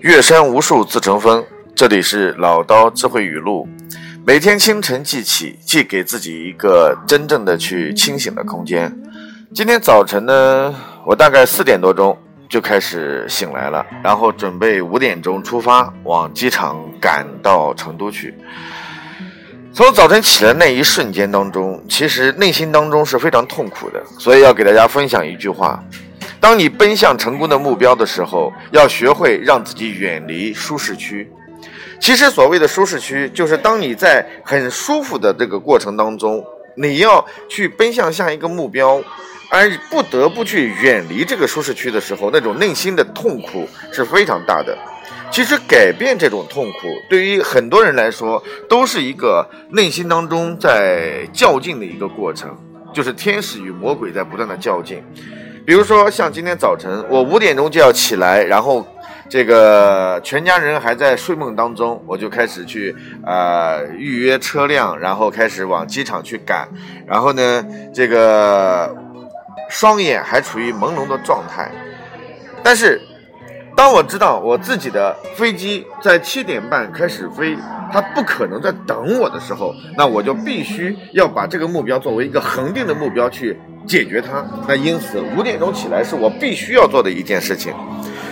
岳山无数自成峰，这里是老刀智慧语录。每天清晨记起，既给自己一个真正的去清醒的空间。今天早晨呢，我大概四点多钟就开始醒来了，然后准备五点钟出发往机场赶到成都去。从早晨起来那一瞬间当中，其实内心当中是非常痛苦的，所以要给大家分享一句话。当你奔向成功的目标的时候，要学会让自己远离舒适区。其实所谓的舒适区，就是当你在很舒服的这个过程当中，你要去奔向下一个目标，而不得不去远离这个舒适区的时候，那种内心的痛苦是非常大的。其实改变这种痛苦，对于很多人来说，都是一个内心当中在较劲的一个过程，就是天使与魔鬼在不断的较劲。比如说，像今天早晨，我五点钟就要起来，然后这个全家人还在睡梦当中，我就开始去呃预约车辆，然后开始往机场去赶。然后呢，这个双眼还处于朦胧的状态。但是，当我知道我自己的飞机在七点半开始飞，它不可能在等我的时候，那我就必须要把这个目标作为一个恒定的目标去。解决它，那因此五点钟起来是我必须要做的一件事情。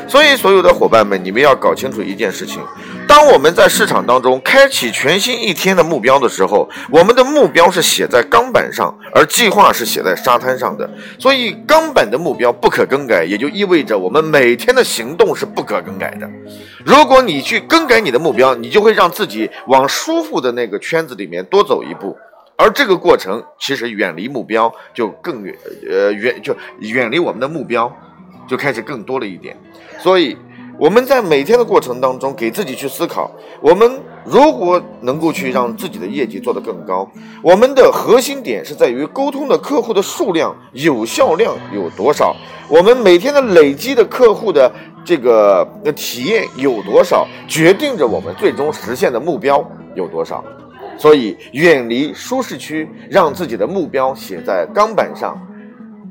所以，所有的伙伴们，你们要搞清楚一件事情：当我们在市场当中开启全新一天的目标的时候，我们的目标是写在钢板上，而计划是写在沙滩上的。所以，钢板的目标不可更改，也就意味着我们每天的行动是不可更改的。如果你去更改你的目标，你就会让自己往舒服的那个圈子里面多走一步。而这个过程其实远离目标就更远，呃远就远离我们的目标就开始更多了一点。所以我们在每天的过程当中，给自己去思考：我们如果能够去让自己的业绩做得更高，我们的核心点是在于沟通的客户的数量、有效量有多少，我们每天的累积的客户的这个体验有多少，决定着我们最终实现的目标有多少。所以，远离舒适区，让自己的目标写在钢板上，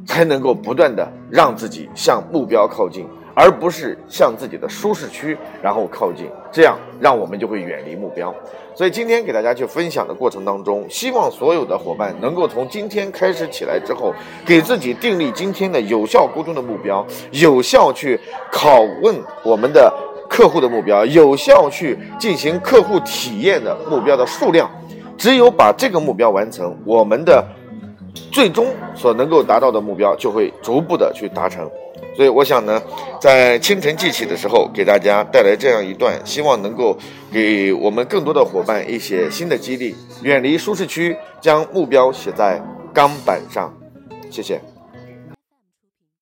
才能够不断的让自己向目标靠近，而不是向自己的舒适区然后靠近。这样，让我们就会远离目标。所以，今天给大家去分享的过程当中，希望所有的伙伴能够从今天开始起来之后，给自己订立今天的有效沟通的目标，有效去拷问我们的。客户的目标，有效去进行客户体验的目标的数量，只有把这个目标完成，我们的最终所能够达到的目标就会逐步的去达成。所以我想呢，在清晨记起的时候，给大家带来这样一段，希望能够给我们更多的伙伴一些新的激励，远离舒适区，将目标写在钢板上。谢谢。